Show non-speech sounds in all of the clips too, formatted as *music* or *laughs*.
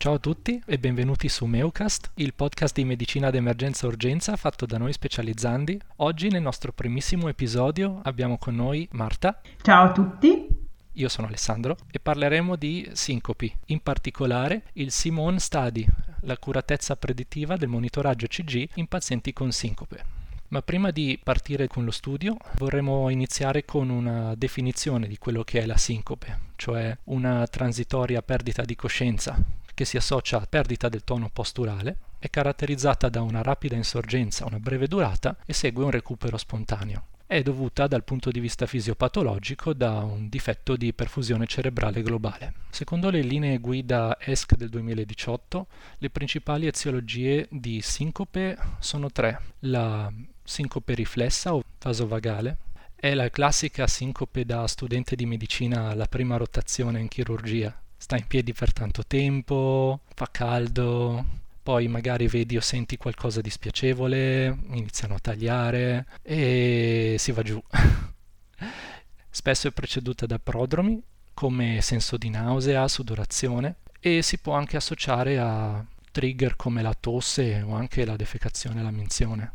Ciao a tutti e benvenuti su Meucast, il podcast di medicina d'emergenza urgenza fatto da noi specializzandi. Oggi nel nostro primissimo episodio abbiamo con noi Marta. Ciao a tutti. Io sono Alessandro e parleremo di sincopi, in particolare il Simone Study, l'accuratezza predittiva del monitoraggio CG in pazienti con sincope. Ma prima di partire con lo studio vorremmo iniziare con una definizione di quello che è la sincope, cioè una transitoria perdita di coscienza che si associa a perdita del tono posturale, è caratterizzata da una rapida insorgenza, una breve durata e segue un recupero spontaneo. È dovuta dal punto di vista fisiopatologico da un difetto di perfusione cerebrale globale. Secondo le linee guida ESC del 2018, le principali eziologie di sincope sono tre. La sincope riflessa o vasovagale, è la classica sincope da studente di medicina alla prima rotazione in chirurgia, sta in piedi per tanto tempo, fa caldo, poi magari vedi o senti qualcosa di spiacevole, iniziano a tagliare e si va giù. *laughs* Spesso è preceduta da prodromi come senso di nausea, sudorazione e si può anche associare a trigger come la tosse o anche la defecazione e la menzione.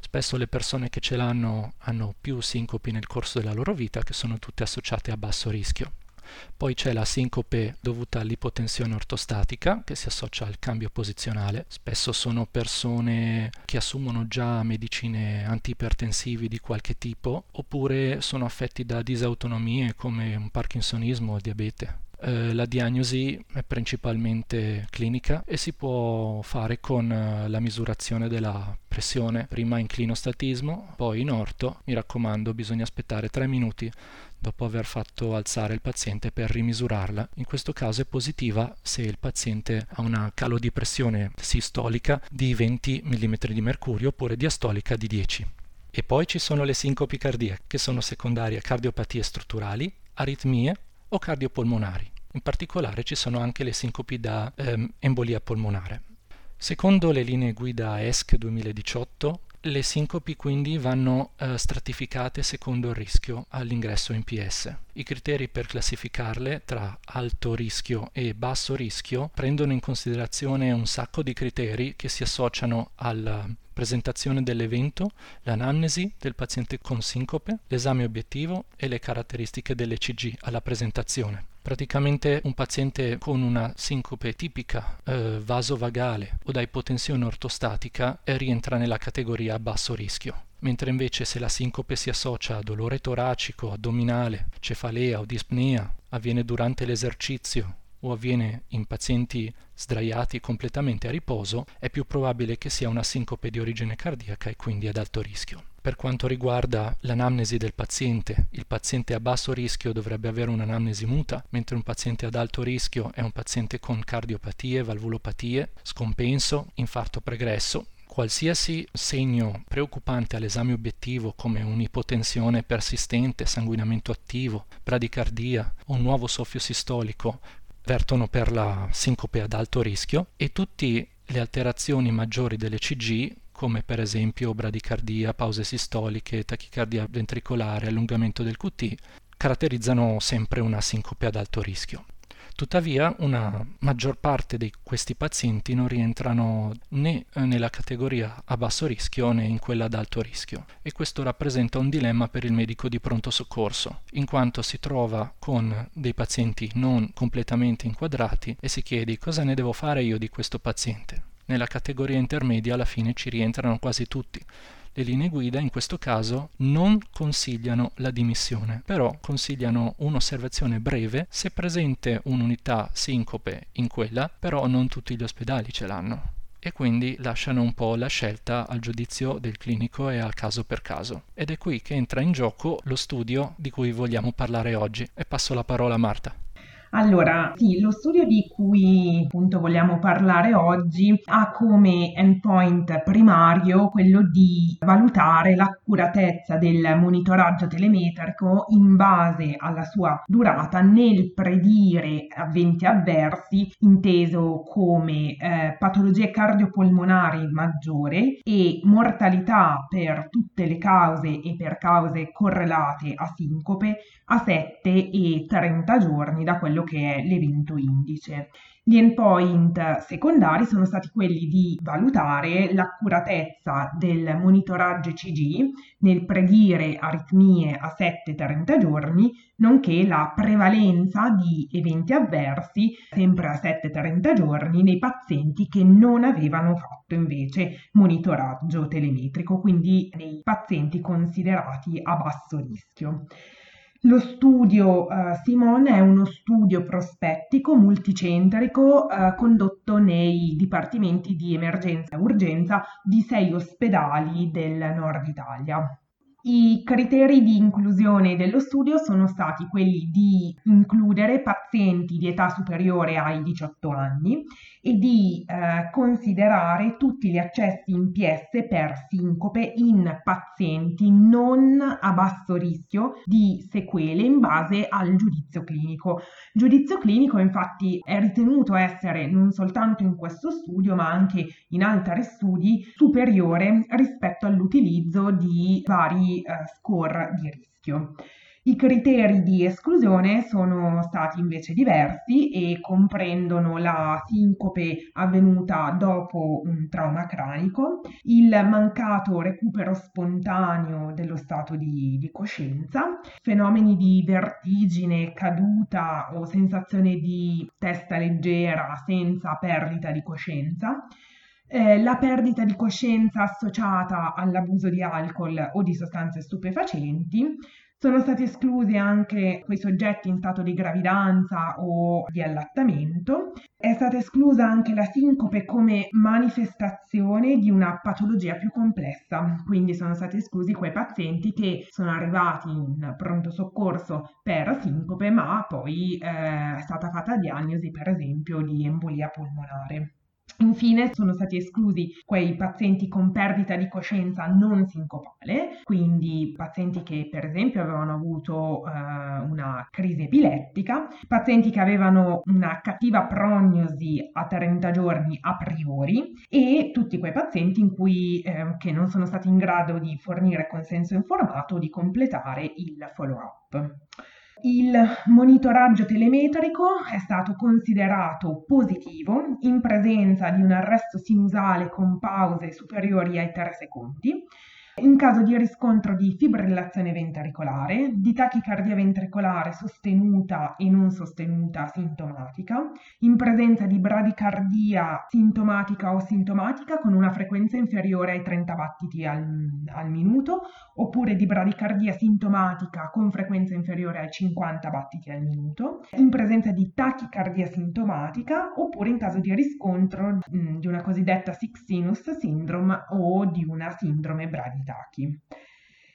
Spesso le persone che ce l'hanno hanno più sincopi nel corso della loro vita che sono tutte associate a basso rischio. Poi c'è la sincope dovuta all'ipotensione ortostatica che si associa al cambio posizionale. Spesso sono persone che assumono già medicine antipertensivi di qualche tipo oppure sono affetti da disautonomie come un parkinsonismo o diabete. Eh, la diagnosi è principalmente clinica e si può fare con eh, la misurazione della pressione, prima in clinostatismo, poi in orto. Mi raccomando, bisogna aspettare 3 minuti dopo aver fatto alzare il paziente per rimisurarla. In questo caso è positiva se il paziente ha una calo di pressione sistolica di 20 mm di mercurio oppure diastolica di 10. E poi ci sono le sincopi cardiache, che sono secondarie a cardiopatie strutturali, aritmie o cardiopolmonari. In particolare ci sono anche le sincopi da ehm, embolia polmonare. Secondo le linee guida ESC 2018, le sincopi quindi vanno eh, stratificate secondo il rischio all'ingresso in PS. I criteri per classificarle tra alto rischio e basso rischio prendono in considerazione un sacco di criteri che si associano alla presentazione dell'evento, l'anamnesi del paziente con sincope, l'esame obiettivo e le caratteristiche dell'ECG alla presentazione. Praticamente un paziente con una sincope tipica eh, vasovagale o da ipotensione ortostatica eh, rientra nella categoria a basso rischio mentre invece se la sincope si associa a dolore toracico, addominale, cefalea o dispnea, avviene durante l'esercizio o avviene in pazienti sdraiati completamente a riposo, è più probabile che sia una sincope di origine cardiaca e quindi ad alto rischio. Per quanto riguarda l'anamnesi del paziente, il paziente a basso rischio dovrebbe avere un'anamnesi muta, mentre un paziente ad alto rischio è un paziente con cardiopatie, valvulopatie, scompenso, infarto pregresso, Qualsiasi segno preoccupante all'esame obiettivo come un'ipotensione persistente, sanguinamento attivo, bradicardia o un nuovo soffio sistolico vertono per la sincope ad alto rischio e tutte le alterazioni maggiori dell'ECG come per esempio bradicardia, pause sistoliche, tachicardia ventricolare, allungamento del QT, caratterizzano sempre una sincope ad alto rischio. Tuttavia, una maggior parte di questi pazienti non rientrano né nella categoria a basso rischio né in quella ad alto rischio e questo rappresenta un dilemma per il medico di pronto soccorso, in quanto si trova con dei pazienti non completamente inquadrati e si chiede cosa ne devo fare io di questo paziente. Nella categoria intermedia alla fine ci rientrano quasi tutti. Le linee guida in questo caso non consigliano la dimissione, però consigliano un'osservazione breve se presente un'unità sincope in quella, però non tutti gli ospedali ce l'hanno e quindi lasciano un po' la scelta al giudizio del clinico e al caso per caso. Ed è qui che entra in gioco lo studio di cui vogliamo parlare oggi e passo la parola a Marta. Allora, sì, lo studio di cui appunto vogliamo parlare oggi ha come endpoint primario quello di valutare l'accuratezza del monitoraggio telemetrico in base alla sua durata nel predire eventi avversi, inteso come eh, patologie cardiopolmonari maggiore e mortalità per tutte le cause e per cause correlate a sincope a 7 e 30 giorni da quello che è l'evento indice. Gli endpoint secondari sono stati quelli di valutare l'accuratezza del monitoraggio ECG nel predire aritmie a 7-30 giorni, nonché la prevalenza di eventi avversi sempre a 7-30 giorni nei pazienti che non avevano fatto invece monitoraggio telemetrico, quindi nei pazienti considerati a basso rischio. Lo studio uh, Simon è uno studio prospettico multicentrico uh, condotto nei dipartimenti di emergenza e urgenza di sei ospedali del nord Italia. I criteri di inclusione dello studio sono stati quelli di includere pazienti di età superiore ai 18 anni e di eh, considerare tutti gli accessi in PS per sincope in pazienti non a basso rischio di sequele in base al giudizio clinico. Giudizio clinico infatti è ritenuto essere non soltanto in questo studio ma anche in altri studi superiore rispetto all'utilizzo di vari eh, score di rischio. I criteri di esclusione sono stati invece diversi e comprendono la sincope avvenuta dopo un trauma cranico, il mancato recupero spontaneo dello stato di, di coscienza, fenomeni di vertigine, caduta o sensazione di testa leggera senza perdita di coscienza, eh, la perdita di coscienza associata all'abuso di alcol o di sostanze stupefacenti. Sono stati esclusi anche quei soggetti in stato di gravidanza o di allattamento. È stata esclusa anche la sincope come manifestazione di una patologia più complessa, quindi sono stati esclusi quei pazienti che sono arrivati in pronto soccorso per sincope, ma poi eh, è stata fatta diagnosi per esempio di embolia polmonare. Infine sono stati esclusi quei pazienti con perdita di coscienza non sincopale, quindi pazienti che per esempio avevano avuto eh, una crisi epilettica, pazienti che avevano una cattiva prognosi a 30 giorni a priori e tutti quei pazienti in cui, eh, che non sono stati in grado di fornire consenso informato o di completare il follow-up. Il monitoraggio telemetrico è stato considerato positivo in presenza di un arresto sinusale con pause superiori ai 3 secondi in caso di riscontro di fibrillazione ventricolare, di tachicardia ventricolare sostenuta e non sostenuta sintomatica, in presenza di bradicardia sintomatica o sintomatica con una frequenza inferiore ai 30 battiti al, al minuto, oppure di bradicardia sintomatica con frequenza inferiore ai 50 battiti al minuto, in presenza di tachicardia sintomatica, oppure in caso di riscontro mh, mm, di una cosiddetta sick sinus syndrome o di una sindrome bradicardia Kentucky.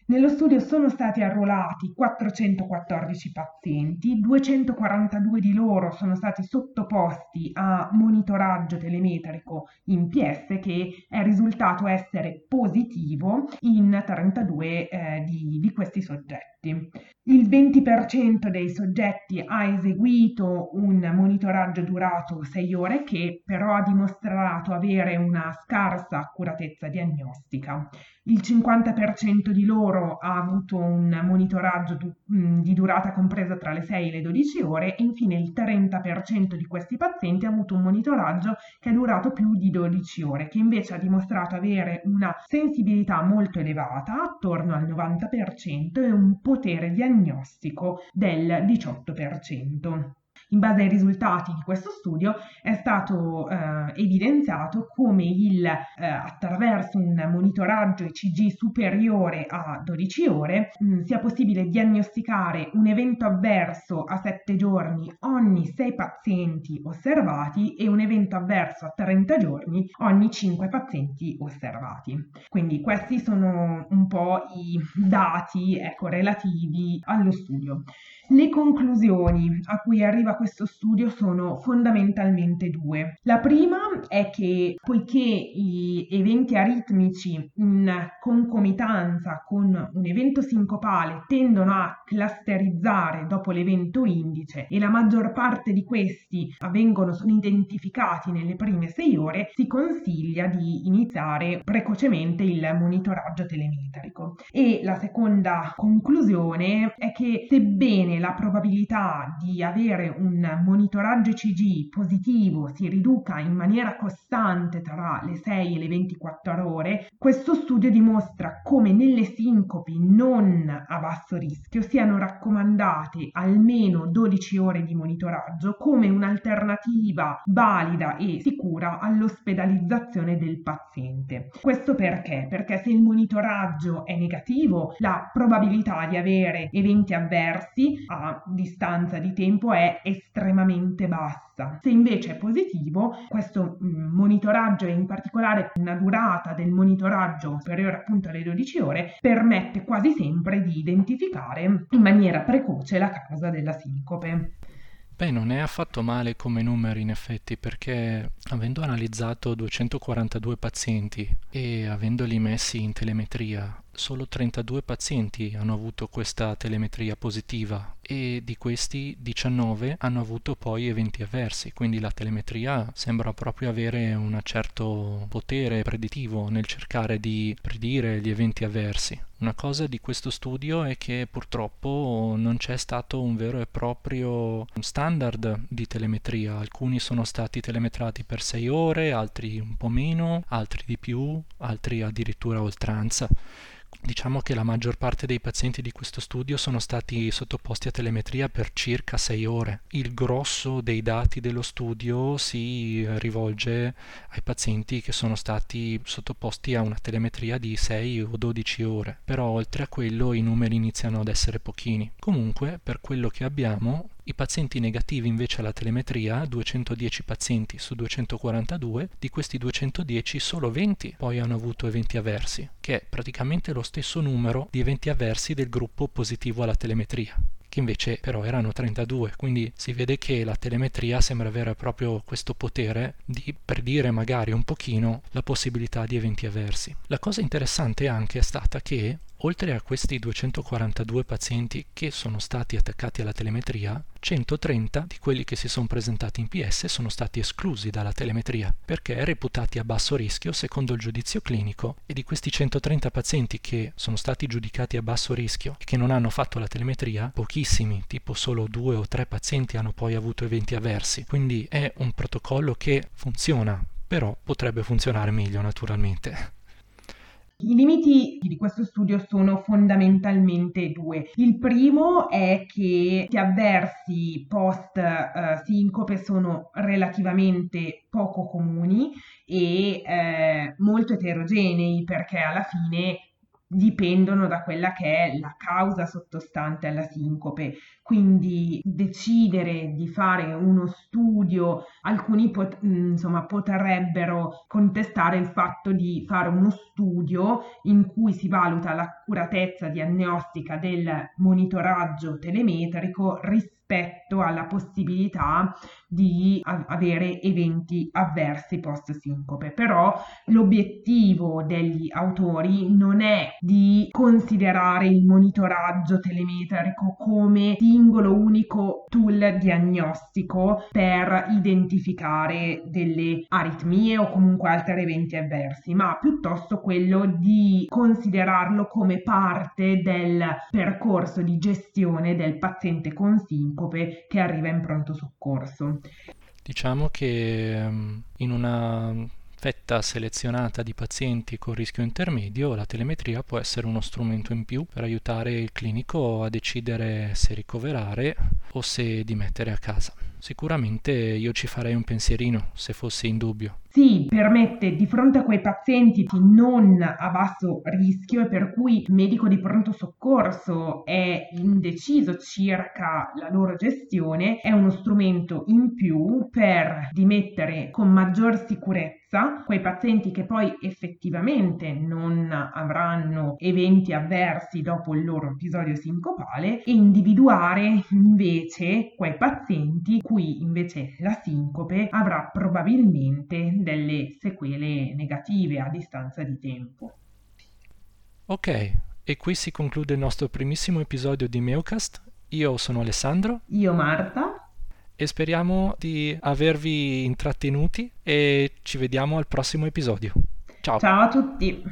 Nello studio sono stati arruolati 414 pazienti, 242 di loro sono stati sottoposti a monitoraggio telemetrico in PS che è risultato essere positivo in 32 eh, di, di questi soggetti. Il 20% dei soggetti ha eseguito un monitoraggio durato 6 ore che però ha dimostrato avere una scarsa accuratezza diagnostica. Il 50% di loro ha avuto un monitoraggio di durata compresa tra le 6 e le 12 ore e infine il 30% di questi pazienti ha avuto un monitoraggio che è durato più di 12 ore, che invece ha dimostrato avere una sensibilità molto elevata, attorno al 90%, e un potere diagnostico del 18%. In base ai risultati di questo studio è stato eh, evidenziato come il, eh, attraverso un monitoraggio ECG superiore a 12 ore mh, mm, sia possibile diagnosticare un evento avverso a 7 giorni ogni 6 pazienti osservati e un evento avverso a 30 giorni ogni 5 pazienti osservati. Quindi questi sono un po' i dati ecco, relativi allo studio. Le conclusioni a cui arriva questo studio sono fondamentalmente due. La prima è che poiché gli eventi aritmici in concomitanza con un evento sincopale tendono a clusterizzare dopo l'evento indice e la maggior parte di questi avvengono, sono identificati nelle prime sei ore, si consiglia di iniziare precocemente il monitoraggio telemetrico. E la seconda conclusione è che sebbene la probabilità di avere un monitoraggio ECG positivo si riduca in maniera costante tra le 6 e le 24 ore, questo studio dimostra come nelle sincopi non a basso rischio siano raccomandate almeno 12 ore di monitoraggio come un'alternativa valida e sicura all'ospedalizzazione del paziente. Questo perché? Perché se il monitoraggio è negativo, la probabilità di avere eventi avversi a distanza di tempo è estremamente bassa. Se invece è positivo, questo monitoraggio e in particolare una durata del monitoraggio superiore appunto alle 12 ore permette quasi sempre di identificare in maniera precoce la causa della sincope. Beh, non è affatto male come numeri in effetti, perché avendo analizzato 242 pazienti e avendoli messi in telemetria, solo 32 pazienti hanno avuto questa telemetria positiva e di questi 19 hanno avuto poi eventi avversi, quindi la telemetria sembra proprio avere un certo potere predittivo nel cercare di predire gli eventi avversi. Una cosa di questo studio è che purtroppo non c'è stato un vero e proprio standard di telemetria, alcuni sono stati telemetrati per 6 ore, altri un po' meno, altri di più, altri addirittura a oltranza. Diciamo che la maggior parte dei pazienti di questo studio sono stati sottoposti a telemetria per circa 6 ore. Il grosso dei dati dello studio si rivolge ai pazienti che sono stati sottoposti a una telemetria di 6 o 12 ore, però oltre a quello i numeri iniziano ad essere pochini. Comunque, per quello che abbiamo, i pazienti negativi invece alla telemetria, 210 pazienti su 242, di questi 210 solo 20 poi hanno avuto eventi avversi, che è praticamente lo stesso numero di eventi avversi del gruppo positivo alla telemetria che invece però erano 32, quindi si vede che la telemetria sembra avere proprio questo potere di predire magari un pochino la possibilità di eventi avversi. La cosa interessante anche è stata che Oltre a questi 242 pazienti che sono stati attaccati alla telemetria, 130 di quelli che si sono presentati in PS sono stati esclusi dalla telemetria perché reputati a basso rischio secondo il giudizio clinico e di questi 130 pazienti che sono stati giudicati a basso rischio e che non hanno fatto la telemetria, pochissimi, tipo solo due o tre pazienti hanno poi avuto eventi avversi. Quindi è un protocollo che funziona, però potrebbe funzionare meglio naturalmente. I limiti di questo studio sono fondamentalmente due. Il primo è che gli avversi post uh, sincope sono relativamente poco comuni e eh, molto eterogenei perché alla fine dipendono da quella che è la causa sottostante alla sincope. Quindi decidere di fare uno studio, alcuni pot- insomma, potrebbero contestare il fatto di fare uno studio in cui si valuta l'accuratezza diagnostica del monitoraggio telemetrico rispetto rispetto alla possibilità di avere eventi avversi post sincope. Però l'obiettivo degli autori non è di considerare il monitoraggio telemetrico come singolo unico tool diagnostico per identificare delle aritmie o comunque altri eventi avversi, ma piuttosto quello di considerarlo come parte del percorso di gestione del paziente con sincope sincope che arriva in pronto soccorso. Diciamo che um, in una fetta selezionata di pazienti con rischio intermedio, la telemetria può essere uno strumento in più per aiutare il clinico a decidere se ricoverare o se dimettere a casa. Sicuramente io ci farei un pensierino se fossi in dubbio. Sì, permette di fronte a quei pazienti non a basso rischio e per cui il medico di pronto soccorso è indeciso circa la loro gestione, è uno strumento in più per dimettere con maggior sicurezza quei pazienti che poi effettivamente non avranno eventi avversi dopo il loro episodio sincopale e individuare invece quei pazienti cui invece la sincope avrà probabilmente delle sequele negative a distanza di tempo. Ok, e qui si conclude il nostro primissimo episodio di Meocast. Io sono Alessandro. Io Marta. E speriamo di avervi intrattenuti e ci vediamo al prossimo episodio. Ciao. Ciao a tutti.